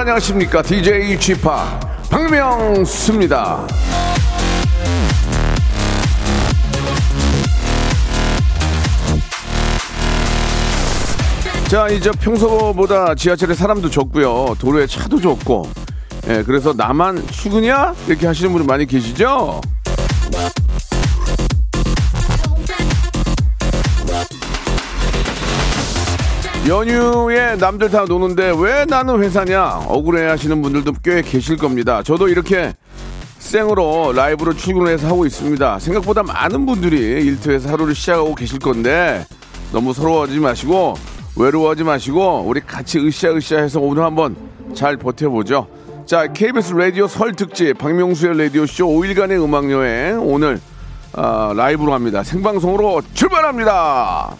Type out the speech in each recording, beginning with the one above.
안녕하십니까 DJ Chip 박명수입니다. 자, 이제 평소보다 지하철에 사람도 적고요. 도로에 차도 적고. 예, 그래서 나만 출근이야? 이렇게 하시는 분이 많이 계시죠? 연휴에 남들 다 노는데 왜 나는 회사냐? 억울해 하시는 분들도 꽤 계실 겁니다. 저도 이렇게 생으로 라이브로 출근을 해서 하고 있습니다. 생각보다 많은 분들이 일터에서 하루를 시작하고 계실 건데 너무 서러워하지 마시고 외로워하지 마시고 우리 같이 으쌰으쌰 해서 오늘 한번 잘 버텨보죠. 자, KBS 라디오 설 특집 박명수의 라디오 쇼 5일간의 음악 여행 오늘 아, 라이브로 합니다. 생방송으로 출발합니다.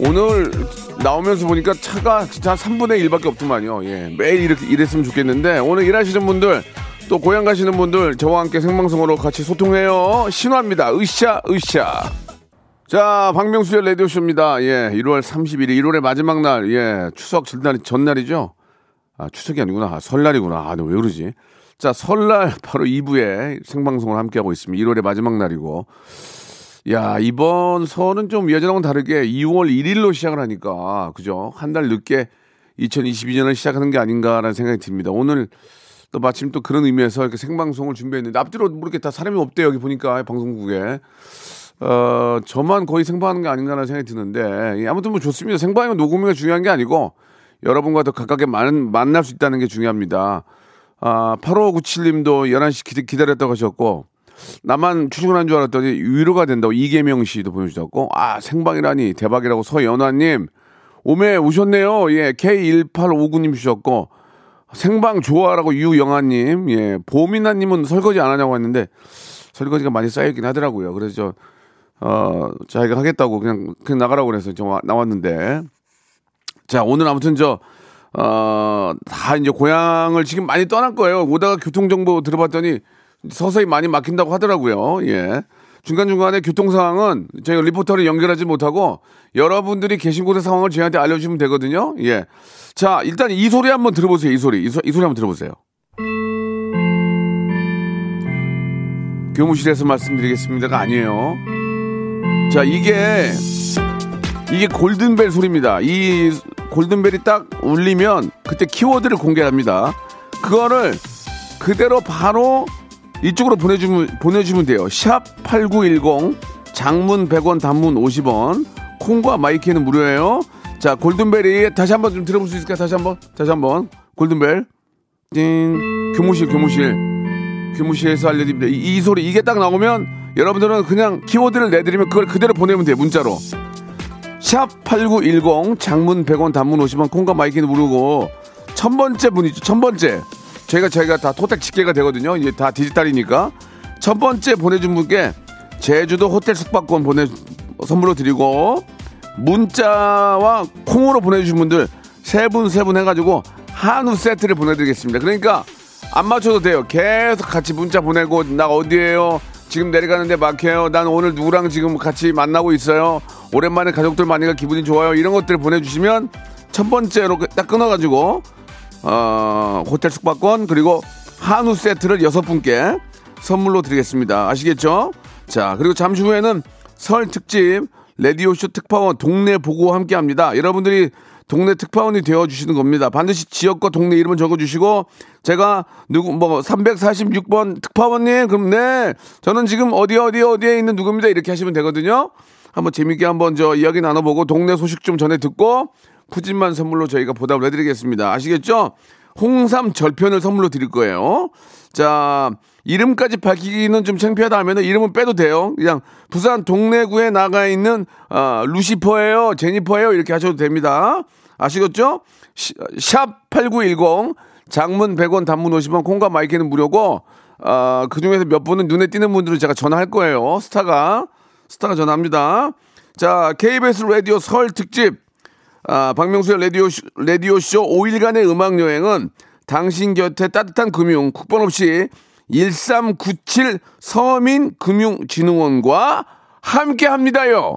오늘 나오면서 보니까 차가 진짜 3분의 1밖에 없더만요. 예, 매일 이렇게 일했으면 좋겠는데 오늘 일하시는 분들 또 고향 가시는 분들 저와 함께 생방송으로 같이 소통해요. 신화입니다. 으쌰 으쌰. 자, 박명수의 라디오쇼입니다. 예, 1월 31일, 1월의 마지막 날, 예, 추석 전날, 전날이죠? 아, 추석이 아니구나. 아, 설날이구나. 아, 왜 그러지? 자, 설날 바로 2부에 생방송을 함께하고 있습니다. 1월의 마지막 날이고. 야, 이번 설은 좀 예전하고는 다르게 2월 1일로 시작을 하니까, 그죠? 한 달 늦게 2022년을 시작하는 게 아닌가라는 생각이 듭니다. 오늘 또 마침 또 그런 의미에서 이렇게 생방송을 준비했는데, 앞뒤로 모르게 다 사람이 없대요. 여기 보니까, 방송국에. 어, 저만 거의 생방하는 게 아닌가라는 생각이 드는데, 예, 아무튼 뭐 좋습니다. 생방이면 녹음이 중요한 게 아니고, 여러분과 더 가깝게 만, 만날 수 있다는 게 중요합니다. 아, 8597님도 11시 기, 기다렸다고 하셨고, 나만 출근한 줄 알았더니 위로가 된다고 이계명 씨도 보내주셨고, 아, 생방이라니 대박이라고 서연화님, 오메 오셨네요. 예, K1859님 주셨고, 생방 좋아라고 유영아님, 예, 보미나님은 설거지 안 하냐고 했는데, 설거지가 많이 쌓여있긴 하더라고요. 그래서 저, 어, 자기가 하겠다고 그냥, 그냥 나가라고 그래서 좀 나왔는데. 자, 오늘 아무튼 저, 어, 다 이제 고향을 지금 많이 떠날 거예요. 오다가 교통정보 들어봤더니 서서히 많이 막힌다고 하더라고요. 예. 중간중간에 교통 상황은 저희가 리포터를 연결하지 못하고 여러분들이 계신 곳의 상황을 저희한테 알려주시면 되거든요. 예. 자, 일단 이 소리 한번 들어보세요. 이 소리. 이, 소, 이 소리 한번 들어보세요. 교무실에서 말씀드리겠습니다가 아니에요. 자, 이게 이게 골든벨 소리입니다. 이 골든벨이 딱 울리면 그때 키워드를 공개합니다. 그거를 그대로 바로 이쪽으로 보내주면, 보내주면 돼요. 샵 8910, 장문 100원, 단문 50원, 콩과 My K는 무료예요. 자, 골든벨이 다시 한번 좀 들어볼 수 있을까요? 다시 한번, 다시 한번. 골든벨. 띵. 교무실, 교무실. 교무실에서 알려드립니다. 이, 이 소리, 이게 딱 나오면 여러분들은 그냥 키워드를 내드리면 그걸 그대로 보내면 돼요. 문자로. 샵 8910, 장문 100원, 단문 50원, 콩과 My K는 무료고, 첫 번째 분이죠. 첫 번째. 저희가 저희가 다 토택 집계가 되거든요. 이제 다 디지털이니까 첫 번째 보내준 분께 제주도 호텔 숙박권 보내 선물로 드리고 문자와 콩으로 보내주신 분들 세 분 세 분 해가지고 한우 세트를 보내드리겠습니다. 그러니까 안 맞춰도 돼요. 계속 같이 문자 보내고 나 어디에요? 지금 내려가는데 막혀요. 난 오늘 누구랑 지금 같이 만나고 있어요. 오랜만에 가족들 만나니까 기분이 좋아요. 이런 것들을 보내주시면 첫 번째로 딱 끊어가지고 어, 호텔 숙박권 그리고 한우 세트를 여섯 분께 선물로 드리겠습니다. 아시겠죠? 자, 그리고 잠시 후에는 설 특집 레디오쇼 특파원 동네 보고 함께 합니다. 여러분들이 동네 특파원이 되어 주시는 겁니다. 반드시 지역과 동네 이름을 적어 주시고 제가 누구 뭐 346번 특파원님 그럼 네 저는 지금 어디 어디 어디에 있는 누구입니다 이렇게 하시면 되거든요. 한번 재밌게 한번 저 이야기 나눠보고 동네 소식 좀 전해 듣고 푸짐한 선물로 저희가 보답을 해드리겠습니다. 아시겠죠? 홍삼 절편을 선물로 드릴 거예요. 자, 이름까지 밝히기는 좀 창피하다 하면 이름은 빼도 돼요. 그냥 부산 동래구에 나가 있는 어, 루시퍼예요, 제니퍼예요 이렇게 하셔도 됩니다. 아시겠죠? 샵8910 장문 100원 단문 50원 콩과 마이크는 무료고 어, 그중에서 몇 분은 눈에 띄는 분들은 제가 전화할 거예요. 스타가 스타가 전화합니다. 자, KBS 라디오 설 특집, 아, 박명수의 라디오, 라디오쇼 5일간의 음악여행은 당신 곁에 따뜻한 금융, 국번 없이 1397 서민금융진흥원과 함께 합니다요.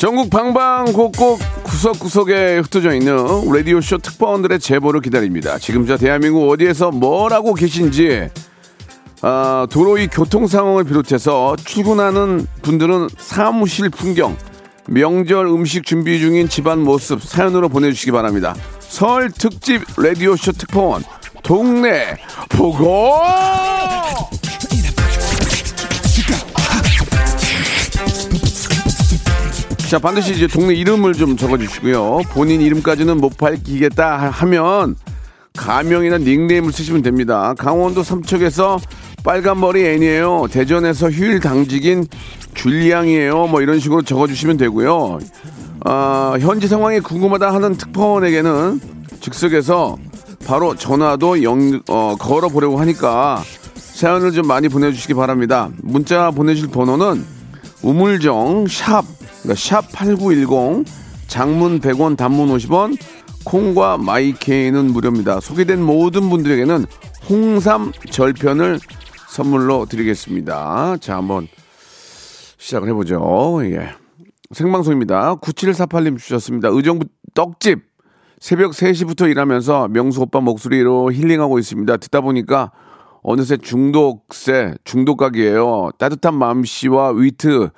전국 방방곡곡 구석구석에 흩어져 있는 라디오쇼 특파원들의 제보를 기다립니다. 지금 저 대한민국 어디에서 뭘 하고 계신지, 아, 도로의 교통 상황을 비롯해서 출근하는 분들은 사무실 풍경, 명절 음식 준비 중인 집안 모습 사연으로 보내주시기 바랍니다. 설 특집 라디오쇼 특파원, 동네 보고! 자, 반드시 이제 동네 이름을 좀 적어주시고요. 본인 이름까지는 못 밝히겠다 하- 하면 가명이나 닉네임을 쓰시면 됩니다. 강원도 삼척에서 빨간머리 애니에요. 대전에서 휴일 당직인 줄리앙이에요. 뭐 이런 식으로 적어주시면 되고요. 아, 현지 상황이 궁금하다 하는 특파원에게는 즉석에서 바로 전화도 영, 어, 걸어보려고 하니까 사연을 좀 많이 보내주시기 바랍니다. 문자 보내실 번호는 우물정 샵, 그러니까 샵8910 장문 100원 단문 50원 콩과 마이케이는 무료입니다. 소개된 모든 분들에게는 홍삼 절편을 선물로 드리겠습니다. 자, 한번 시작을 해보죠. 예. 생방송입니다. 9748님 주셨습니다. 의정부 떡집. 새벽 3시부터 일하면서 명수 오빠 목소리로 힐링하고 있습니다. 듣다 보니까 어느새 중독세, 중독각이에요. 따뜻한 마음씨와 위트.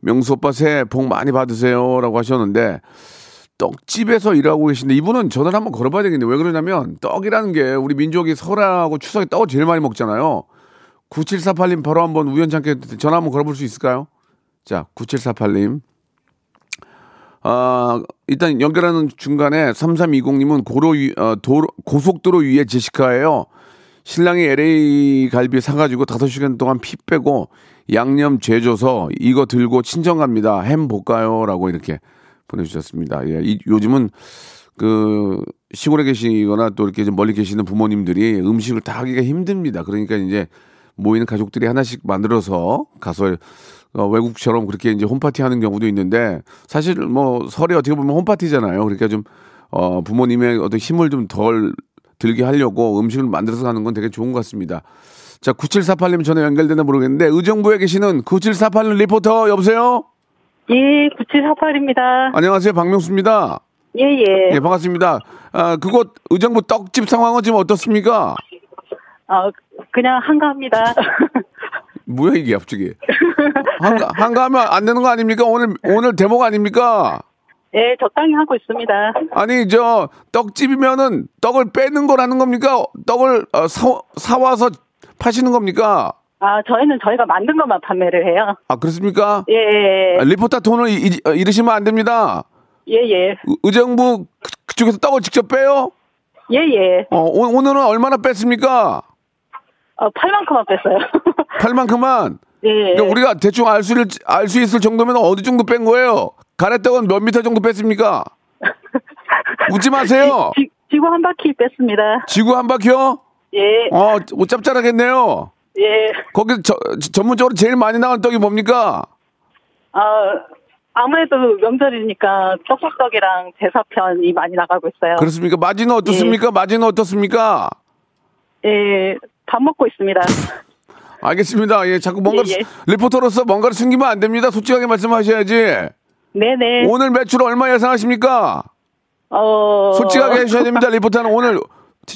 명수 오빠 새해 복 많이 받으세요. 라고 하셨는데, 떡집에서 일하고 계신데, 이분은 전화를 한번 걸어봐야 되겠네요. 왜 그러냐면, 떡이라는 게 우리 민족이 설하고 추석에 떡을 제일 많이 먹잖아요. 9748님 바로 한번 우연찮게 전화 한번 걸어볼 수 있을까요? 자, 9748님. 아, 일단 연결하는 중간에 3320님은 고로, 위- 어, 도로, 고속도로 위에 제시카예요. 신랑이 LA 갈비 사가지고 5시간 동안 피 빼고 양념 재줘서 이거 들고 친정 갑니다. 햄 볼까요? 라고 이렇게 보내주셨습니다. 예, 이- 요즘은 그 시골에 계시거나 또 이렇게 좀 멀리 계시는 부모님들이 음식을 다 하기가 힘듭니다. 그러니까 이제 모이는 가족들이 하나씩 만들어서 가서 어, 외국처럼 그렇게 이제 홈파티 하는 경우도 있는데 사실 뭐 설이 어떻게 보면 홈파티잖아요. 그러니까 좀 어, 부모님의 어떤 힘을 좀 덜 들게 하려고 음식을 만들어서 가는 건 되게 좋은 것 같습니다. 자, 9748님 전화 연결되나 모르겠는데 의정부에 계시는 9748 리포터 여보세요? 예, 9748입니다. 안녕하세요. 박명수입니다. 예, 예. 예, 반갑습니다. 아, 그곳 의정부 떡집 상황은 지금 어떻습니까? 어, 그냥 한가합니다. 뭐야 이게 갑자기? 한가 한가하면 안 되는 거 아닙니까? 오늘 오늘 대목 아닙니까? 예, 적당히 하고 있습니다. 아니 저 떡집이면은 떡을 빼는 거라는 겁니까? 떡을 어, 사, 사와서 파시는 겁니까? 아, 저희는 저희가 만든 것만 판매를 해요. 아 그렇습니까? 예, 예, 아, 리포터 톤을 이, 어, 잃으시면 안 됩니다. 예, 예. 의- 의정부 그- 그쪽에서 떡을 직접 빼요? 예, 예. 어, 오, 오늘은 얼마나 뺐습니까? 어, 8만큼만 뺐어요. 팔만큼만. 예. 그러니까 우리가 대충 알 수, 알수 있을 정도면 어디 정도 뺀 거예요? 가래떡은 몇 미터 정도 뺐습니까? 웃지 마세요. 지, 지 구 한 바퀴 뺐습니다. 지구 한 바퀴요? 예, 어, 오, 짭짤하겠네요. 예. 거기 저, 전문적으로 제일 많이 나가는 떡이 뭡니까? 어, 아무래도 명절이니까 떡국떡이랑 제사편이 많이 나가고 있어요. 그렇습니까? 마진은 어떻습니까? 마진은 어떻습니까? 예, 밥 먹고 있습니다. 알겠습니다. 예, 자꾸 뭔가 예, 예. 리포터로서 뭔가를 숨기면 안 됩니다. 솔직하게 말씀하셔야지. 네네. 오늘 매출 얼마 예상하십니까? 어, 솔직하게 해주셔야 됩니다. 리포터는 오늘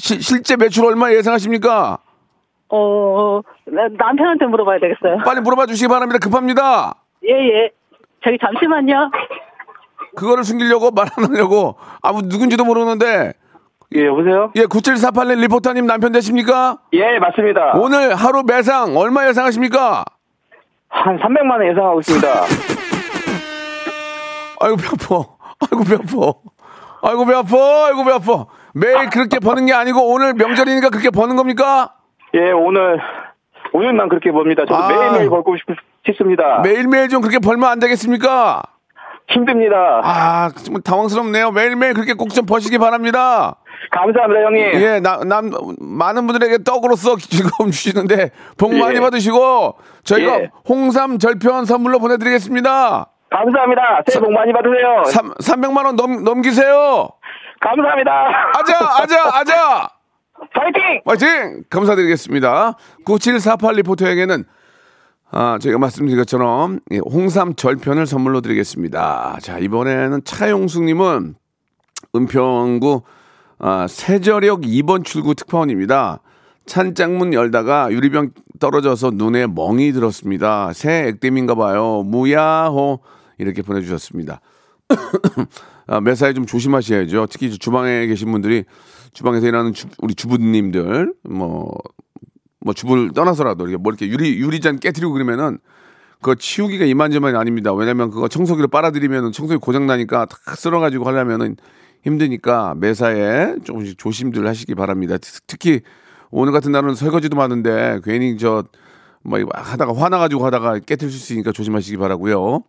시- 실제 매출 얼마 예상하십니까? 어, 나- 남편한테 물어봐야 되겠어요. 빨리 물어봐 주시기 바랍니다. 급합니다. 예, 예. 저기 잠시만요. 그거를 숨기려고 말 안 하려고 아무 누군지도 모르는데 예, 여보세요? 예 9748님 리포터님 남편 되십니까? 예, 맞습니다. 오늘 하루 매상 얼마 예상하십니까? 한 300만 원 예상하고 있습니다. 아이고 배 아파. 아이고 배 아파. 아이고 배 아파. 아이고 배 아파. 매일 그렇게 버는 게 아니고 오늘 명절이니까 그렇게 버는 겁니까? 예, 오늘 오늘만 그렇게 봅니다. 저도 아. 매일매일 걸고 싶, 싶습니다. 매일매일 좀 그렇게 벌면 안 되겠습니까? 힘듭니다. 아, 좀 당황스럽네요. 매일매일 그렇게 꼭 좀 버시기 바랍니다. 감사합니다, 형님. 예, 나, 남, 많은 분들에게 떡으로서 즐거움 주시는데 복 많이 예. 받으시고 저희가 예. 홍삼 절편 선물로 보내드리겠습니다. 감사합니다. 새해 복 많이 받으세요. 삼 300만원 넘, 넘기세요. 감사합니다. 아자, 아자, 아자! 파이팅! 화이팅! 감사드리겠습니다. 9748 리포터에게는 아, 저희가 말씀드린 것처럼 예, 홍삼 절편을 선물로 드리겠습니다. 자, 이번에는 차용숙님은 은평구 아, 세저역 2번 출구 특파원입니다. 찬장문 열다가 유리병 떨어져서 눈에 멍이 들었습니다. 새 액땜인가 봐요. 무야호 이렇게 보내주셨습니다. 아, 매사에 좀 조심하셔야죠. 특히 주방에 계신 분들이 주방에서 일하는 주- 우리 주부님들 뭐, 뭐 주부를 떠나서라도 이렇게 뭐 이렇게 유리 유리잔 깨뜨리고 그러면은 그거 치우기가 이만저만이 아닙니다. 왜냐면 그거 청소기로 빨아들이면 청소기 고장 나니까 다 쓸어가지고 하려면은 힘드니까 매사에 조금씩 조심들 하시기 바랍니다. 특- 특히 오늘 같은 날은 설거지도 많은데 괜히 저뭐 하다가 화나가지고 하다가 깨뜨릴 수 있으니까 조심하시기 바라고요.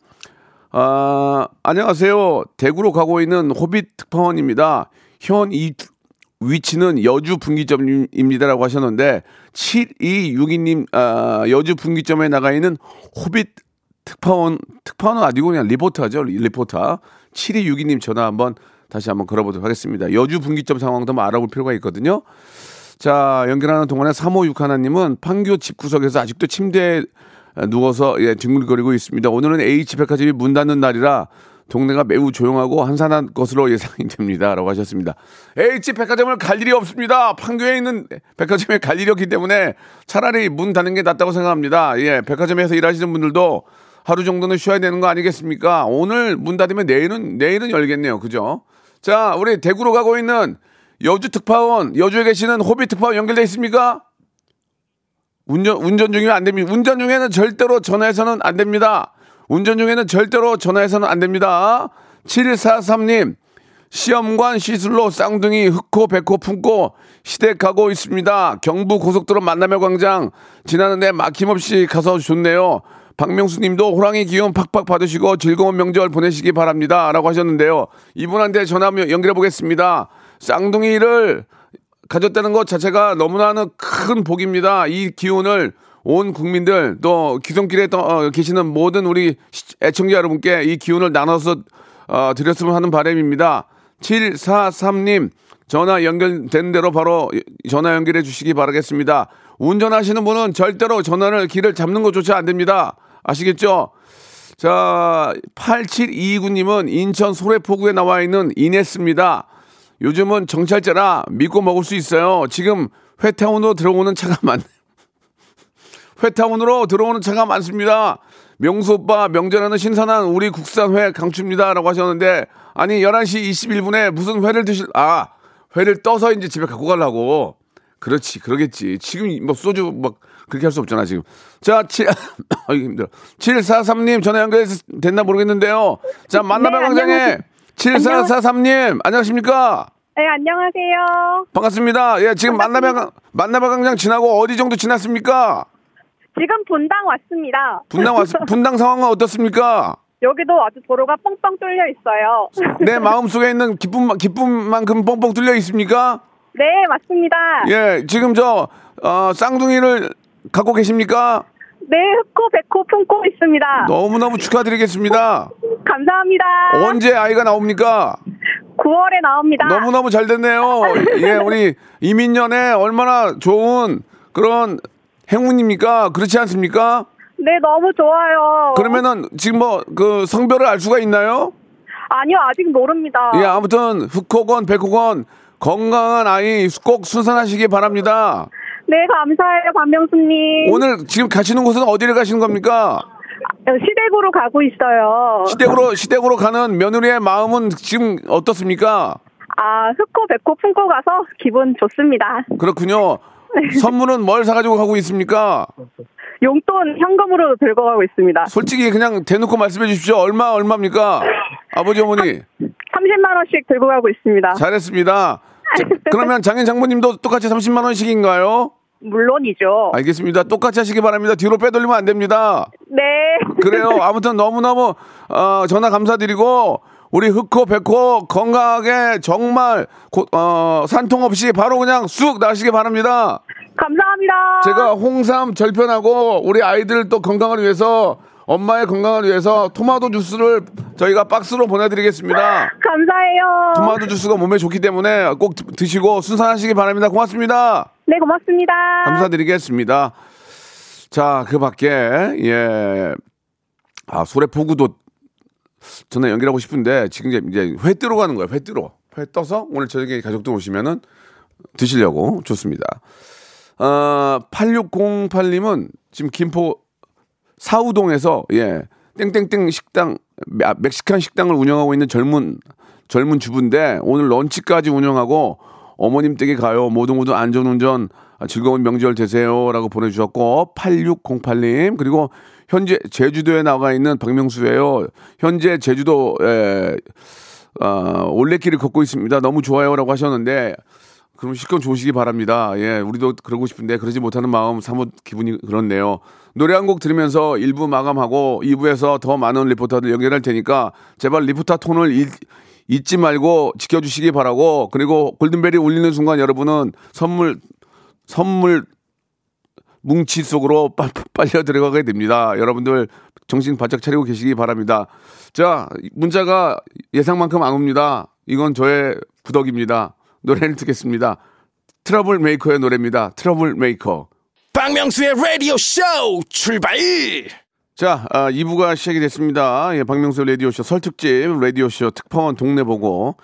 아, 안녕하세요. 대구로 가고 있는 호빗 특파원입니다. 현 이 위치는 여주 분기점입니다라고 하셨는데 7262님 아, 여주 분기점에 나가 있는 호빗 특파원 특파원은 아니고 그냥 리포터죠. 리포터 7262님 전화 한번 다시 한번 걸어보도록 하겠습니다. 여주 분기점 상황도 한번 알아볼 필요가 있거든요. 자, 연결하는 동안에 356 하나님은 판교 집구석에서 아직도 침대에 누워서 예, 뒹굴거리고 있습니다. 오늘은 H백화점이 문 닫는 날이라 동네가 매우 조용하고 한산한 것으로 예상이 됩니다. 라고 하셨습니다. H백화점을 갈 일이 없습니다. 판교에 있는 백화점에 갈 일이 없기 때문에 차라리 문 닫는 게 낫다고 생각합니다. 예, 백화점에서 일하시는 분들도 하루 정도는 쉬어야 되는 거 아니겠습니까? 오늘 문 닫으면 내일은, 내일은 열겠네요. 그죠? 자, 우리 대구로 가고 있는 여주 특파원, 여주에 계시는 호비 특파원 연결돼 있습니까? 운전, 운전 중이면 안 됩니다. 운전 중에는 절대로 전화해서는 안 됩니다. 운전 중에는 절대로 전화해서는 안 됩니다. 7143님, 시험관 시술로 쌍둥이 흑호, 백호 품고 시댁 가고 있습니다. 경부 고속도로 만남의 광장 지나는데 막힘없이 가서 좋네요. 박명수 님도 호랑이 기운 팍팍 받으시고 즐거운 명절 보내시기 바랍니다. 라고 하셨는데요. 이분한테 전화 연결해 보겠습니다. 쌍둥이를 가졌다는 것 자체가 너무나는 큰 복입니다. 이 기운을 온 국민들 또 기성길에 떠- 어, 계시는 모든 우리 시- 애청자 여러분께 이 기운을 나눠서 어, 드렸으면 하는 바람입니다. 743님 전화 연결된 대로 바로 전화 연결해 주시기 바라겠습니다. 운전하시는 분은 절대로 전화를 길을 잡는 것조차 안 됩니다. 아시겠죠? 자, 8729님은 인천 소래포구에 나와 있는 이네스입니다. 요즘은 정찰제라 믿고 먹을 수 있어요. 지금 회타운으로 들어오는 차가 많, 회타운으로 들어오는 차가 많습니다. 명수 오빠 명절에는 신선한 우리 국산 회 강추입니다. 라고 하셨는데, 아니, 11시 21분에 무슨 회를 드실, 아, 회를 떠서 이제 집에 갖고 가려고. 그렇지, 그러겠지. 지금 뭐 소주 막 그렇게 할 수 없잖아, 지금. 자, 7, 아이 힘들어. 743님 전화 연결됐나 모르겠는데요. 자, 만남의 네, 광장에 안녕하세요. 7443님, 안녕하십니까? 네, 안녕하세요. 반갑습니다. 예, 지금 강- 만남의 광장 지나고 어디 정도 지났습니까? 지금 분당 왔습니다. 분당 왔, 분당 상황은 어떻습니까? 여기도 아주 도로가 뻥뻥 뚫려 있어요. 내 마음 속에 있는 기쁨, 기쁨만큼 뻥뻥 뚫려 있습니까? 네, 맞습니다. 예, 지금 저, 어, 쌍둥이를 갖고 계십니까? 네, 흑호, 백호 품고 있습니다. 너무너무 축하드리겠습니다. 감사합니다. 언제 아이가 나옵니까? 9월에 나옵니다. 너무너무 잘 됐네요. 예, 우리 이민년에 얼마나 좋은 그런 행운입니까? 그렇지 않습니까? 네, 너무 좋아요. 그러면은 지금 뭐 그 성별을 알 수가 있나요? 아니요, 아직 모릅니다. 예, 아무튼 흑호건 백호건 건강한 아이 꼭 순산하시기 바랍니다. 네, 감사해요, 박명수님. 오늘 지금 가시는 곳은 어디를 가시는 겁니까? 시댁으로 가고 있어요. 시댁으로 시댁으로 가는 며느리의 마음은 지금 어떻습니까? 아, 흑고 백고 품고 가서 기분 좋습니다. 그렇군요. 선물은 뭘 사가지고 가고 있습니까? 용돈 현금으로 들고 가고 있습니다. 솔직히 그냥 대놓고 말씀해 주십시오. 얼마 얼마입니까? 아버지 어머니 30만 원씩 들고 가고 있습니다. 잘했습니다. 자, 그러면 장인 장모님도 똑같이 30만 원씩인가요? 물론이죠. 알겠습니다. 똑같이 하시기 바랍니다. 뒤로 빼돌리면 안 됩니다. 네. 그래요. 아무튼 너무너무 어, 전화 감사드리고 우리 흑호 백호 건강하게 정말 고- 어, 산통 없이 바로 그냥 쑥 나시기 바랍니다. 감사합니다. 제가 홍삼 절편하고 우리 아이들 또 건강을 위해서 엄마의 건강을 위해서 토마토 주스를 저희가 박스로 보내드리겠습니다. 감사해요. 토마토 주스가 몸에 좋기 때문에 꼭 드- 드시고 순산하시기 바랍니다. 고맙습니다. 네, 고맙습니다. 감사드리겠습니다. 자, 그 밖에, 예. 아, 소래 포구도 저는 연결하고 싶은데 지금 이제, 이제 회 뜨러 가는 거예요. 회 뜨러. 회 떠서 오늘 저녁에 가족들 오시면은 드시려고 좋습니다. 어, 8608님은 지금 김포 사우동에서 예, 땡땡땡 식당, 아, 멕시칸 식당을 운영하고 있는 젊은 젊은 주부인데 오늘 런치까지 운영하고 어머님 댁에 가요. 모두 모두 안전운전 아, 즐거운 명절 되세요라고 보내주셨고 8608님 그리고 현재 제주도에 나가 있는 박명수예요. 현재 제주도 에 어, 올레길을 걷고 있습니다. 너무 좋아요라고 하셨는데 그럼 실컷 좋으시기 바랍니다. 예, 우리도 그러고 싶은데 그러지 못하는 마음 사뭇 기분이 그렇네요. 노래 한 곡 들으면서 1부 마감하고 2부에서 더 많은 리포터들 연결할 테니까 제발 리포터 톤을 잊, 잊지 말고 지켜주시기 바라고 그리고 골든벨이 울리는 순간 여러분은 선물 선물 뭉치 속으로 빨, 빨려 들어가게 됩니다. 여러분들 정신 바짝 차리고 계시기 바랍니다. 자, 문자가 예상만큼 안 옵니다. 이건 저의 부덕입니다. 노래를 듣겠습니다. 트러블 메이커의 노래입니다. 트러블 메이커. 박명수의 라디오 쇼 출발 자, 아, 2부가 시작이 됐습니다. 예, 박명수 라디오쇼 설특집 라디오쇼 특파원 동네 보고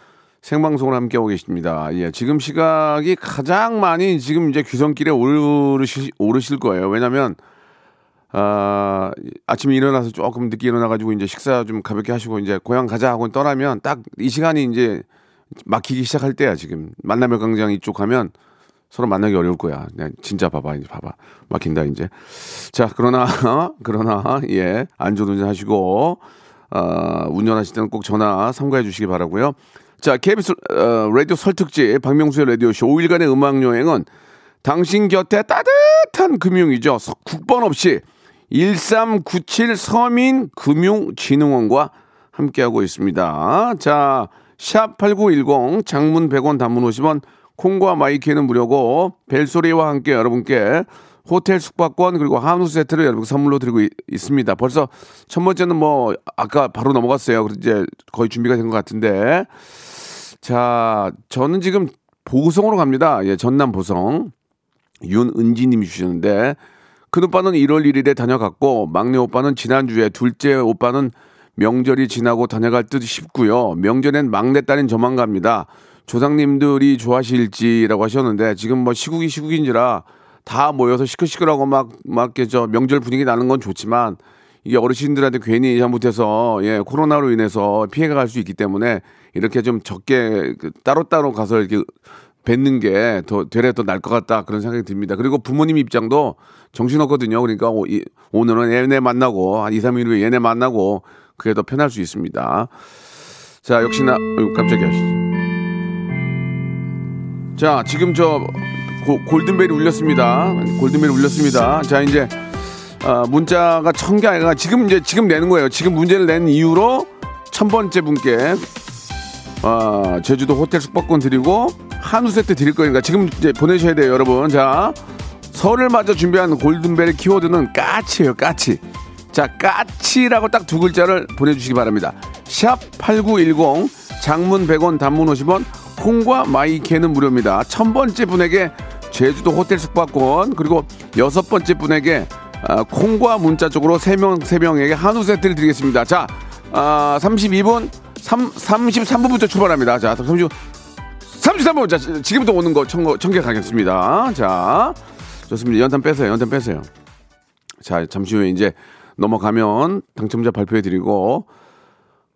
생방송을 함께하고 계십니다. 예, 지금 시각이 가장 많이 지금 이제 귀성길에 오르실, 오르실 거예요. 왜냐면, 아, 아침에 일어나서 조금 늦게 일어나가지고 이제 식사 좀 가볍게 하시고 이제 고향 가자 하고 떠나면 딱 이 시간이 이제 막히기 시작할 때야 지금. 만남의 광장 이쪽 가면 서로 만나기 어려울 거야. 그냥 진짜 봐봐, 이제 봐봐. 막힌다, 이제. 자, 그러나, 그러나, 예, 안전운전 하시고, 어, 운전하실 때는 꼭 전화 삼가해 주시기 바라고요 자, KBS, 어, 라디오 설특집, 박명수의 라디오 쇼 5일간의 음악 여행은 당신 곁에 따뜻한 금융이죠. 서- 국번 없이 1397 서민금융진흥원과 함께하고 있습니다. 자, 샵8910 장문 100원 단문 50원 콩과 My K는 무료고 벨소리와 함께 여러분께 호텔 숙박권 그리고 한우 세트를 여러분 선물로 드리고 있, 습니다 벌써 첫 번째는 뭐 아까 바로 넘어갔어요. 이제 거의 준비가 된 것 같은데 자 저는 지금 보성으로 갑니다. 예, 전남 보성 윤은지님이 주셨는데 큰 오빠는 1월 1일에 다녀갔고 막내 오빠는 지난주에 둘째 오빠는 명절이 지나고 다녀갈 듯 싶고요. 명절엔 막내딸인 저만 갑니다. 조상님들이 좋아하실지라고 하셨는데 지금 뭐 시국이 시국인지라 다 모여서 시끌시끌하고 막, 막, 저 명절 분위기 나는 건 좋지만 이게 어르신들한테 괜히 잘못해서 예, 코로나로 인해서 피해가 갈 수 있기 때문에 이렇게 좀 적게 그 따로따로 가서 이렇게 뵙는 게 더 되레 더 날 것 같다 그런 생각이 듭니다. 그리고 부모님 입장도 정신없거든요. 그러니까 오, 이, 오늘은 얘네 만나고 한 2, 3일 후에 얘네 만나고 그게 더 편할 수 있습니다. 자, 역시나 어이구, 깜짝이야. 자, 지금 저 고- 골든벨이 울렸습니다. 골든벨이 울렸습니다. 자, 이제 아, 문자가 천 개 아니라 지금 이제 지금 내는 거예요. 지금 문제를 낸 이후로 천 번째 분께 아, 제주도 호텔 숙박권 드리고 한우 세트 드릴 거니까 지금 이제 보내셔야 돼요, 여러분. 자, 설을 맞아 준비한 골든벨의 키워드는 까치예요, 까치. 자, 까치라고 딱 두 글자를 보내주시기 바랍니다. 샵 8910, 장문 100원, 단문 50원, 콩과 마이케는 무료입니다. 천 번째 분에게 제주도 호텔 숙박권, 그리고 여섯 번째 분에게 아, 콩과 문자 쪽으로 세 명, 세 명에게 한우 세트를 드리겠습니다. 자, 아, 32분, 3, 33분부터 출발합니다. 자, 30, 33분. 자, 지- 지금부터 오는 거 청, 청개 가겠습니다. 자, 좋습니다. 연탄 빼세요. 연탄 빼세요. 자, 잠시 후에 이제 넘어가면 당첨자 발표해드리고,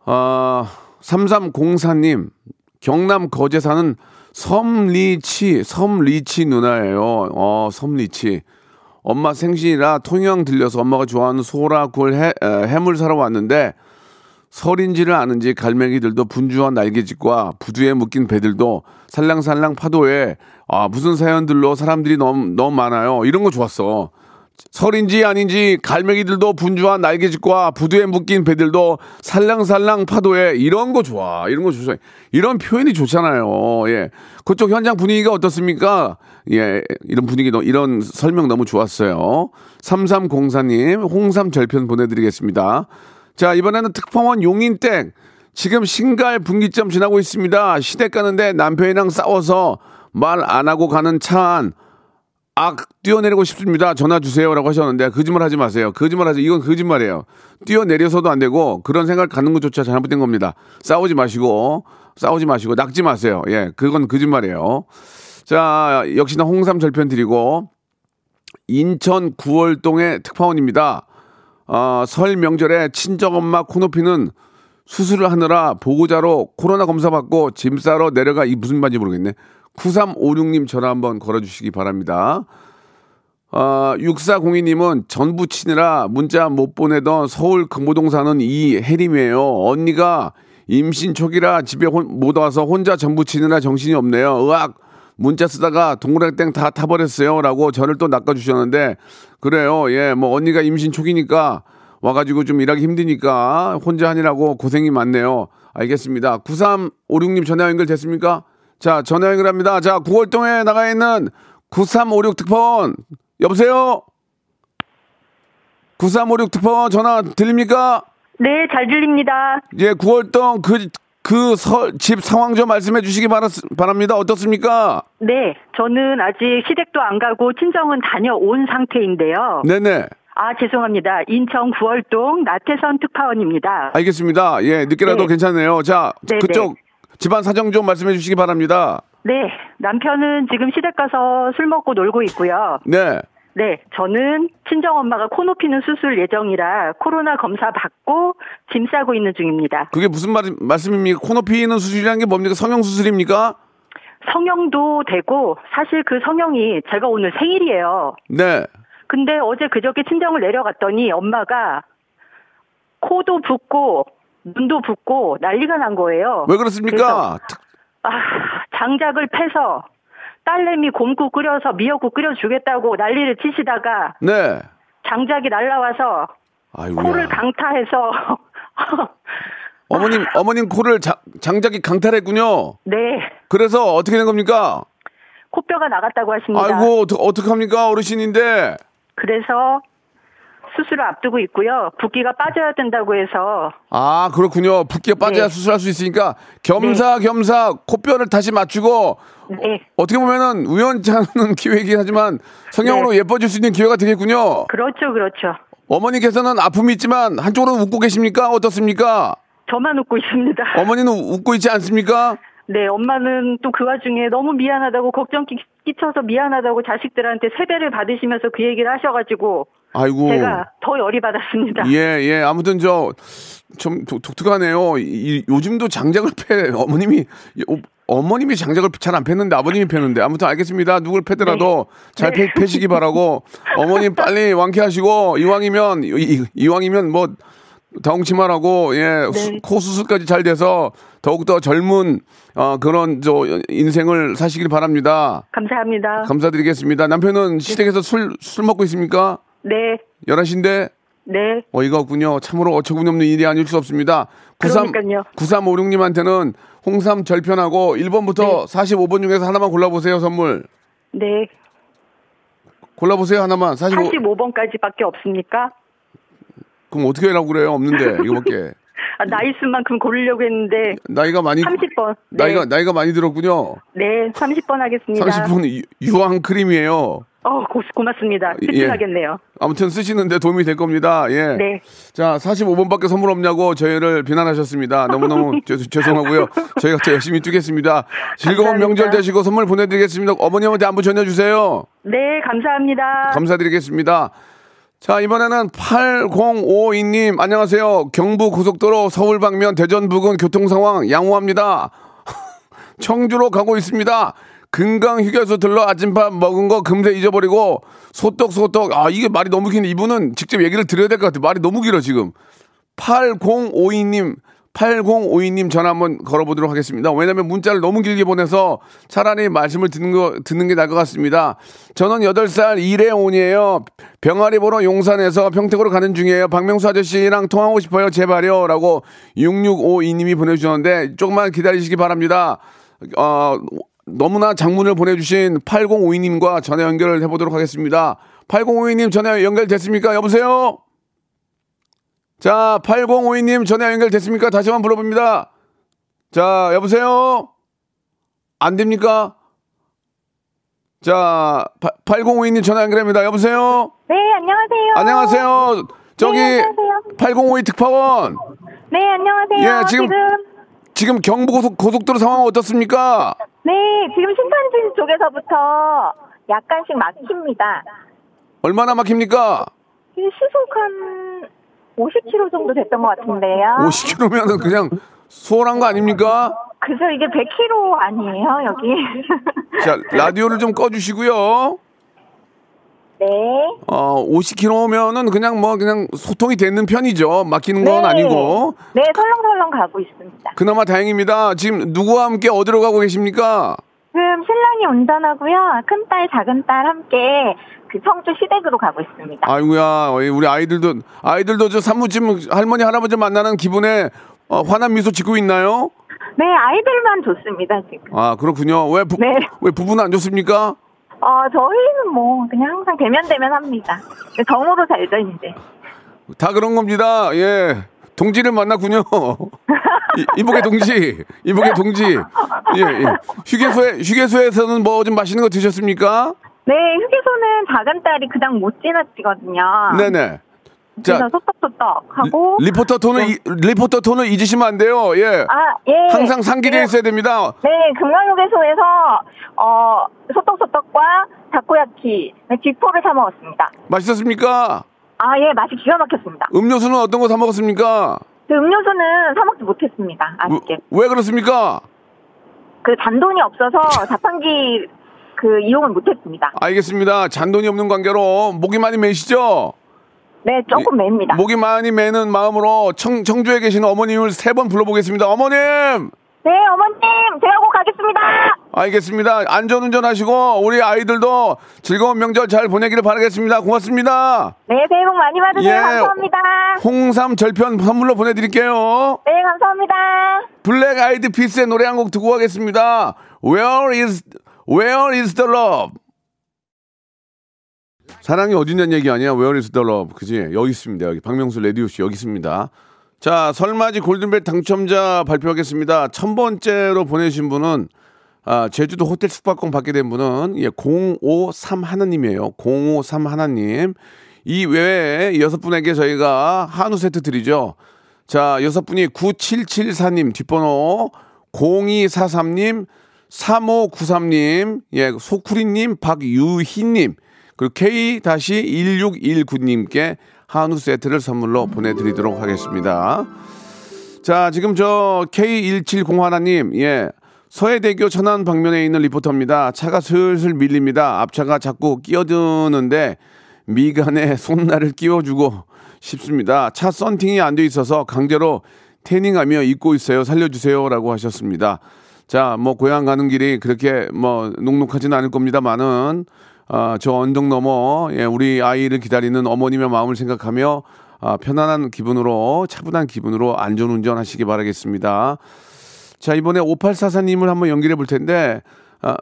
아, 3304님, 경남 거제 사는 섬리치, 섬리치 누나예요. 어, 섬리치. 엄마 생신이라 통영 들려서 엄마가 좋아하는 소라, 굴, 해, 에, 해물 사러 왔는데 설인지를 아는지 갈매기들도 분주한 날개짓과 부두에 묶인 배들도 살랑살랑 파도에 아 무슨 사연들로 사람들이 너무 너무 많아요. 이런 거 좋았어. 설인지 아닌지 갈매기들도 분주한 날개짓과 부두에 묶인 배들도 살랑살랑 파도에 이런 거 좋아. 이런 거 좋아. 이런 표현이 좋잖아요. 예. 그쪽 현장 분위기가 어떻습니까? 예. 이런 분위기, 도 이런 설명 너무 좋았어요. 3304님, 홍삼 절편 보내드리겠습니다. 자, 이번에는 특파원 용인댁. 지금 신갈 분기점 지나고 있습니다. 시댁 가는데 남편이랑 싸워서 말 안 하고 가는 차 안. 악 뛰어내리고 싶습니다. 전화 주세요라고 하셨는데 거짓말 하지 마세요. 거짓말 하지 이건 거짓말이에요. 뛰어내려서도 안 되고 그런 생각 갖는 것조차 잘못된 겁니다. 싸우지 마시고 싸우지 마시고 낙지 마세요. 예, 그건 거짓말이에요. 자, 역시나 홍삼 절편 드리고 인천 구월동의 특파원입니다. 어, 설 명절에 친정엄마 코노피는 수술을 하느라 보호자로 코로나 검사 받고 짐 싸러 내려가 이 무슨 말인지 모르겠네. 9356님 전화 한번 걸어주시기 바랍니다. 어, 6402님은 전부 치느라 문자 못 보내던 서울 금호동 사는 이혜림이에요. 언니가 임신 초기라 집에 혼, 못 와서 혼자 전부 치느라 정신이 없네요. 으악! 문자 쓰다가 동그랑땡 다 타버렸어요. 라고 저를 또 낚아주셨는데, 그래요. 예, 뭐 언니가 임신 초기니까 와가지고 좀 일하기 힘드니까 혼자 하느라고 고생이 많네요. 알겠습니다. 9356님 전화 연결 됐습니까? 자, 전화 연결합니다. 자, 9월동에 나가 있는 9356 특파원. 여보세요? 9356 특파원 전화 들립니까? 네, 잘 들립니다. 예, 9월동 그, 그 집 상황 좀 말씀해 주시기 바라, 바랍니다. 어떻습니까? 네, 저는 아직 시댁도 안 가고 친정은 다녀온 상태인데요. 네네. 아, 죄송합니다. 인천 구월동 나태선 특파원입니다. 알겠습니다. 예, 늦게라도 네. 괜찮네요. 자, 네네. 그쪽 집안 사정 좀 말씀해 주시기 바랍니다. 네, 남편은 지금 시댁 가서 술 먹고 놀고 있고요. 네. 네, 저는 친정 엄마가 코 높이는 수술 예정이라 코로나 검사 받고 짐 싸고 있는 중입니다. 그게 무슨 말, 말씀입니까? 코 높이는 수술이라는 게 뭡니까? 성형 수술입니까? 성형도 되고 사실 그 성형이 제가 오늘 생일이에요. 네. 근데 어제 그저께 친정을 내려갔더니 엄마가 코도 붓고 눈도 붓고 난리가 난 거예요. 왜 그렇습니까? 아, 장작을 패서 딸내미 곰국 끓여서 미역국 끓여주겠다고 난리를 치시다가 네. 장작이 날라와서 아이고야. 코를 강타해서 어머님, 어머님 코를 자- 장작이 강탈했군요. 네 그래서 어떻게 된 겁니까? 코뼈가 나갔다고 하십니다. 아이고, 어떡- 어떡합니까? 어르신인데. 그래서 수술을 앞두고 있고요. 붓기가 빠져야 된다고 해서 아, 그렇군요. 붓기가 빠져야 네. 수술할 수 있으니까 겸사겸사 코뼈를 다시 맞추고 네 어떻게 보면은 우연치 않은 기회이긴 하지만 성형으로 네. 예뻐질 수 있는 기회가 되겠군요. 그렇죠 그렇죠. 어머니께서는 아픔이 있지만 한쪽으로는 웃고 계십니까? 어떻습니까? 저만 웃고 있습니다. 어머니는 웃고 있지 않습니까? 네, 엄마는 또 그 와중에 너무 미안하다고 걱정 끼- 끼쳐서 미안하다고 자식들한테 세배를 받으시면서 그 얘기를 하셔가지고 아이고. 제가 더 열이 받았습니다. 예, 예. 아무튼 저, 좀 독- 독특하네요. 이, 이- 요즘도 장작을 패, 어머님이, 어, 어머님이 장작을 잘 안 팼는데 아버님이 패는데. 아무튼 알겠습니다. 누굴 패더라도 잘 네. 패, 패시기 바라고. 어머님 빨리 완쾌하시고, 이왕이면, 이, 이왕이면 뭐, 다홍치마라고, 예, 수- 네. 코 수술까지 잘 돼서 더욱더 젊은, 어, 그런, 저, 인생을 사시길 바랍니다. 감사합니다. 감사드리겠습니다. 남편은 시댁에서 술, 술 먹고 있습니까? 네, 11시인데? 네, 어이가 없군요. 참으로 어처구니 없는 일이 아닐 수 없습니다. 93, 그러니까요. 9356님한테는 홍삼 절편하고 1번부터 45번 중에서 하나만 골라보세요, 선물. 네. 골라보세요, 하나만. 45. 45번까지밖에 없습니까? 그럼 어떻게 하라고 그래요? 없는데, 이거밖에. 아, 나이 수만큼 고르려고 했는데 나이가 많이. 30번. 네, 나이가, 나이가 많이 들었군요. 네, 30번 하겠습니다. 30분 유황 크림이에요. 어, 고, 고맙습니다. 예. 씁쓸하겠네요. 아무튼 쓰시는데 도움이 될 겁니다. 예. 네. 자, 45번밖에 선물 없냐고 저희를 비난하셨습니다. 너무너무 죄- 죄송하고요. 저희가 더 열심히 뛰겠습니다. 즐거운 감사합니다. 명절 되시고 선물 보내드리겠습니다. 어머님한테 안부 전해주세요. 네, 감사합니다. 감사드리겠습니다. 자, 이번에는 8052님, 안녕하세요. 경부 고속도로 서울 방면 대전 부근 교통 상황 양호합니다. 청주로 가고 있습니다. 금강 휴게소 들러 아침밥 먹은 거 금세 잊어버리고 소떡 소떡 아 이게 말이 너무 긴데 이분은 직접 얘기를 드려야 될 것 같아요. 말이 너무 길어 지금. 8052님 8052님 전화 한번 걸어보도록 하겠습니다. 왜냐면 문자를 너무 길게 보내서 차라리 말씀을 듣는 거, 듣는 게 나을 것 같습니다. 저는 8살 이래온이에요. 병아리 보러 용산에서 평택으로 가는 중이에요. 박명수 아저씨랑 통하고 싶어요. 제발요. 라고 6652님이 보내주셨는데 조금만 기다리시기 바랍니다. 어, 너무나 장문을 보내주신 8052님과 전화 연결을 해보도록 하겠습니다. 8052님 전화 연결됐습니까? 여보세요? 자, 8052님 전화 연결됐습니까? 다시 한번 불러봅니다. 자, 여보세요? 안 됩니까? 자, 8052님 전화 연결합니다. 여보세요? 네, 안녕하세요. 안녕하세요. 저기, 네, 안녕하세요. 8052 특파원. 네, 안녕하세요. 예, 지금- 지금 경부 고속, 고속도로 상황 어떻습니까? 네, 지금 신탄진 쪽에서부터 약간씩 막힙니다. 얼마나 막힙니까? 이 시속 한 50km 정도 됐던 것 같은데요. 50km면은 그냥 수월한 거 아닙니까? 그죠, 이게 100km 아니에요, 여기. 자, 라디오를 좀 꺼주시고요. 네. 어, 50km면은 그냥 뭐 그냥 소통이 되는 편이죠. 막히는 건 네. 아니고. 네, 설렁설렁 가고 있습니다. 그나마 다행입니다. 지금 누구와 함께 어디로 가고 계십니까? 지금 신랑이 운전하고요. 큰딸, 작은딸 함께 그 청주 시댁으로 가고 있습니다. 아이고야, 우리 아이들도 아이들도 저 사무집 할머니 할아버지 만나는 기분에 어, 환한 미소 짓고 있나요? 네, 아이들만 좋습니다, 지금. 아 그렇군요. 왜, 부, 네. 왜 부부는 안 좋습니까? 어, 저희는 뭐, 그냥 항상 데면데면 합니다. 정으로 살죠, 이제. 다 그런 겁니다. 예. 동지를 만났군요. 이- 이복의 동지, 이복의 동지. 예, 예. 휴게소에, 휴게소에서는 뭐 좀 맛있는 거 드셨습니까? 네, 휴게소는 작은 딸이 그냥 못 지나치거든요. 네네. 자, 소떡소떡 하고. 리, 포터 톤을, 이- 리포터 톤을 잊으시면 안 돼요. 예. 아, 예. 항상 상기되어 네, 있어야 됩니다. 네, 금강휴게소에서, 어, 소떡소떡과 다코야키, 네, 쥐포를 사 먹었습니다. 맛있었습니까? 아, 예, 맛이 기가 막혔습니다. 음료수는 어떤 거 사 먹었습니까? 그 음료수는 사 먹지 못했습니다. 아쉽게. 왜, 왜 그렇습니까? 그 잔돈이 없어서 자판기 그 이용을 못했습니다. 알겠습니다. 잔돈이 없는 관계로 목이 많이 메시죠? 네, 조금 맵니다. 목이 목이 메는 마음으로 청, 청주에 계시는 어머님을 세 번 불러보겠습니다. 어머님! 네, 어머님, 제가 꼭 가겠습니다. 알겠습니다. 안전운전 하시고 우리 아이들도 즐거운 명절 잘 보내기를 바라겠습니다. 고맙습니다. 네, 새해 복 많이 받으세요. 예. 감사합니다. 홍삼 절편 선물로 보내드릴게요. 네, 감사합니다. 블랙 아이드 피스의 노래 한 곡 듣고 가겠습니다. Where is Where is the love? 사랑이 어디 있는 얘기 아니야? Where is the love? 그지? 여기 있습니다. 여기 박명수 레디오 씨 여기 있습니다. 자, 설맞이 골든벨 당첨자 발표하겠습니다. 천 번째로 보내신 분은 아, 제주도 호텔 숙박권 받게 된 분은 예, 053 하나님이에요. 053 하나님. 이 외에 여섯 분에게 저희가 한우 세트 드리죠. 자, 여섯 분이 9774님 뒷번호 0243님 3593님 예, 소쿠리님 박유희님 그리고 K-1619님께 한우 세트를 선물로 보내드리도록 하겠습니다. 자, 지금 저 K1701님, 예. 서해대교 천안 방면에 있는 리포터입니다. 차가 슬슬 밀립니다. 앞차가 자꾸 끼어드는데 미간에 손날을 끼워주고 싶습니다. 차 썬팅이 안 돼 있어서 강제로 태닝하며 입고 있어요. 살려주세요라고 하셨습니다. 자, 뭐 고향 가는 길이 그렇게 뭐 녹록하지는 않을 겁니다만은 아, 저 언덕 넘어 예, 우리 아이를 기다리는 어머님의 마음을 생각하며 아, 편안한 기분으로 차분한 기분으로 안전운전 하시기 바라겠습니다. 자, 이번에 5844님을 한번 연결해 볼 텐데, 아,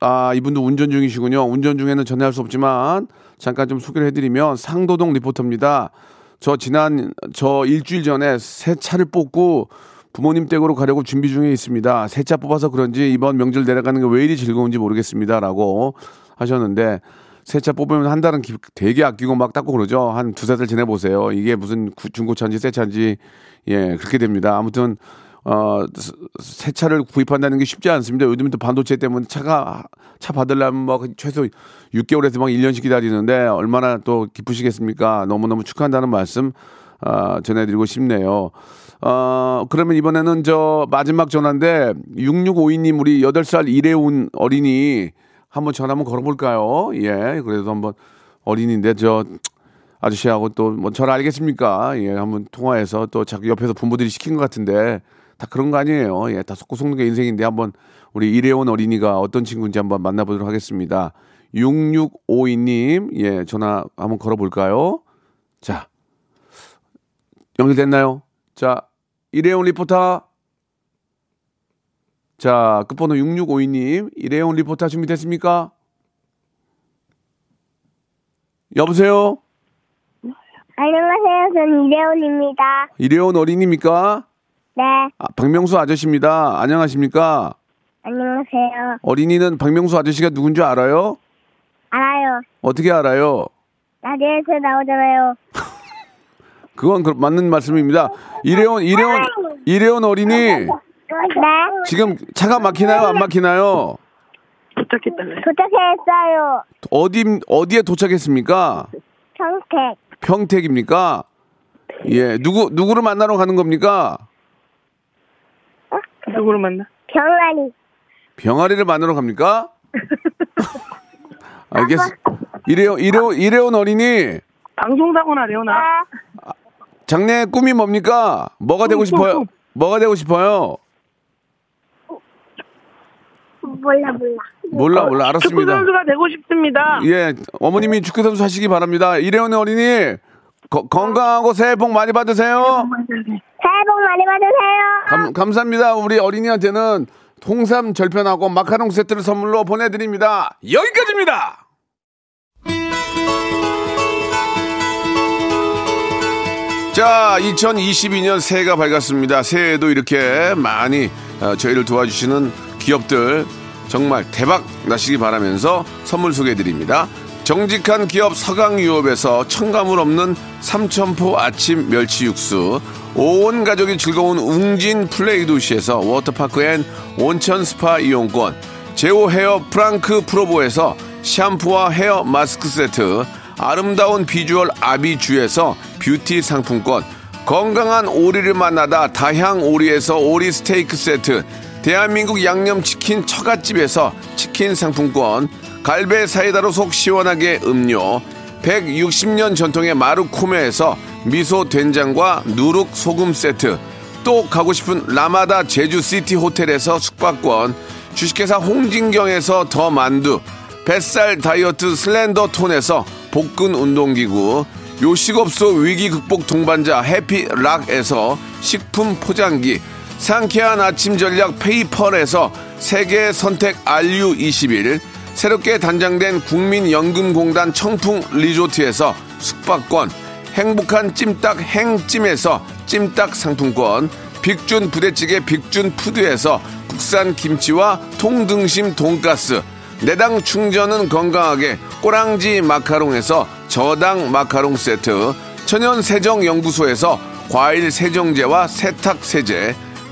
아, 이분도 운전 중이시군요. 운전 중에는 전화할 수 없지만, 잠깐 좀 소개를 해드리면, 상도동 리포터입니다. 저 지난, 저 일주일 전에 새 차를 뽑고 부모님 댁으로 가려고 준비 중에 있습니다. 새 차 뽑아서 그런지 이번 명절 내려가는 게 왜 이리 즐거운지 모르겠습니다. 라고 하셨는데, 새차 뽑으면 한 달은 기- 되게 아끼고 막 닦고 그러죠. 한 두세 달 지내보세요. 이게 무슨 구- 중고차인지 새 차인지, 예, 그렇게 됩니다. 아무튼, 어, 스- 새 차를 구입한다는 게 쉽지 않습니다. 요즘 또 반도체 때문에 차가 차 받으려면 뭐 최소 6개월에서 막 1년씩 기다리는데 얼마나 또 기쁘시겠습니까? 너무너무 축하한다는 말씀 아, 전해드리고 싶네요. 어, 그러면 이번에는 저 마지막 전화인데 6652님 우리 8살 이래운 어린이 한번 전화 한번 걸어볼까요? 예, 그래도 한번 어린인데 저 아저씨하고 또 뭐 절 알겠습니까? 예, 한번 통화해서 또 자기 옆에서 부모들이 시킨 것 같은데 다 그런 거 아니에요. 예, 다 속고 속는 게 인생인데 한번 우리 이래온 어린이가 어떤 친구인지 한번 만나보도록 하겠습니다. 6652님, 예, 전화 한번 걸어볼까요? 자, 연결됐나요? 자, 이래온 리포터. 자, 끝번호 6652님, 이래온 리포터 준비됐습니까? 여보세요? 안녕하세요. 저는 이래원입니다. 이래온 어린이입니까? 네, 아, 박명수 아저씨입니다. 안녕하십니까? 안녕하세요. 어린이는 박명수 아저씨가 누군지 알아요? 알아요. 어떻게 알아요? 라디오에서 나오잖아요. 그건 그- 맞는 말씀입니다. 이래온, 이래온, 이래온 어린이, 네, 지금 차가 막히나요? 안 막히나요? 도착했어요. 어디, 어디에 도착했습니까? 평택. 평택입니까? 예, 누구, 누구를 만나러 가는 겁니까? 누구를 만나? 병아리. 병아리를 만나러 갑니까? 알겠, 이래온, 이래온, 이래온 어린이, 방송사고나 레오나. 장래 꿈이 뭡니까? 뭐가 되고 싶어요? 뭐가 되고 싶어요? 몰라, 몰라. 몰라, 몰라, 축구 알았습니다. 선수가 되고 싶습니다. 예, 어머님이 축구 선수 하시기 바랍니다. 이래온 어린이 거- 건강하고 새해 복 많이 받으세요. 새해 복 많이 받으세요. 감, 감사합니다. 우리 어린이한테는 홍삼 절편하고 마카롱 세트를 선물로 보내드립니다. 여기까지입니다. 자, 2022년 새해가 밝았습니다. 새해에도 이렇게 많이 어, 저희를 도와주시는 기업들 정말 대박 나시기 바라면서 선물 소개해 드립니다. 정직한 기업 서강유업에서 첨가물 없는 삼천포 아침 멸치 육수, 온 가족이 즐거운 웅진 플레이 도시에서 워터파크 and 온천 스파 이용권, 제오 헤어 프랑크 프로보에서 샴푸와 헤어 마스크 세트, 아름다운 비주얼 아비주에서 뷰티 상품권, 건강한 오리를 만나다 다향 오리에서 오리 스테이크 세트, 대한민국 양념치킨 처갓집에서 치킨 상품권, 갈배 사이다로 속 시원하게 음료, 160년 전통의 마루코메에서 미소 된장과 누룩 소금 세트, 또 가고 싶은 라마다 제주시티 호텔에서 숙박권, 주식회사 홍진경에서 더 만두, 뱃살 다이어트 슬렌더 톤에서 복근 운동기구, 요식업소 위기 극복 동반자 해피락에서 식품 포장기, 상쾌한 아침 전략 페이펄에서 세계 선택 RU21, 새롭게 단장된 국민연금공단 청풍 리조트에서 숙박권, 행복한 찜닭 행찜에서 찜닭 상품권, 빅준 부대찌개 빅준 푸드에서 국산 김치와 통등심 돈가스, 내당 충전은 건강하게 꼬랑지 마카롱에서 저당 마카롱 세트, 천연 세정 연구소에서 과일 세정제와 세탁 세제,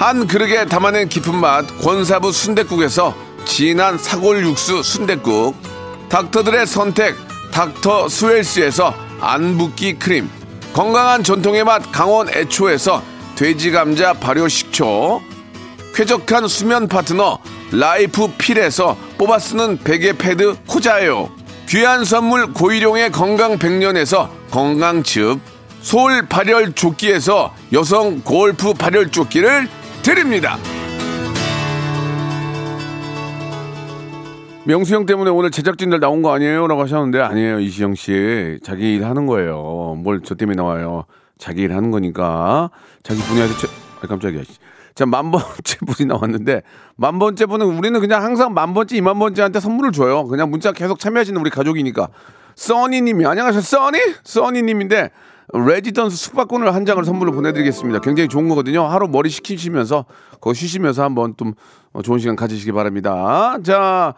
한 그릇에 담아낸 깊은 맛 권사부 순댓국에서 진한 사골 육수 순댓국, 닥터들의 선택 닥터 스웰스에서 안붓기 크림, 건강한 전통의 맛 강원 애초에서 돼지 감자 발효 식초, 쾌적한 수면 파트너 라이프 필에서 뽑아 쓰는 베개 패드 코자요. 귀한 선물 고일용의 건강 백년에서 건강즙, 소울 발열 조끼에서 여성 골프 발열 조끼를 드립니다. 명수 형 때문에 오늘 제작진들 나온 거 아니에요? 라고 하셨는데 아니에요. 이시영 씨. 자기 일 하는 거예요. 뭘 저 때문에 나와요. 자기 일 하는 거니까. 자기 분야에서 최... 아, 깜짝이야. 자, 만 번째 분이 나왔는데, 만 번째 분은 우리는 그냥 항상 만 번째, 이만 번째한테 선물을 줘요. 그냥 문자 계속 참여하시는 우리 가족이니까. 써니 님이, 안녕하세요, 써니? 써니 님인데, 레지던스 숙박권을 한 장을 선물로 보내드리겠습니다. 굉장히 좋은 거거든요. 하루 머리 식히시면서, 그거 쉬시면서 한번 좀 어, 좋은 시간 가지시기 바랍니다. 자,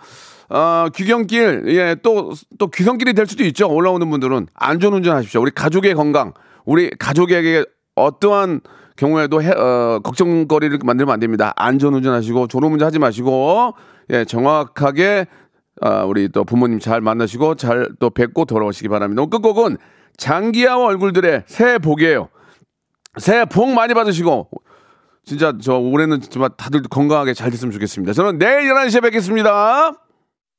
어, 귀경길, 예, 또, 또 귀성길이 될 수도 있죠. 올라오는 분들은 안전 운전 하십시오. 우리 가족의 건강, 우리 가족에게 어떠한 경우에도 해, 어, 걱정거리를 만들면 안 됩니다. 안전 운전 하시고, 졸음 운전 하지 마시고, 예, 정확하게, 아, 우리 또 부모님 잘 만나시고, 잘 또 뵙고 돌아오시기 바랍니다. 끝곡은 장기하와 얼굴들의 새해 복이에요. 새해 복 많이 받으시고, 진짜 저 올해는 정말 다들 건강하게 잘 됐으면 좋겠습니다. 저는 내일 11시에 뵙겠습니다.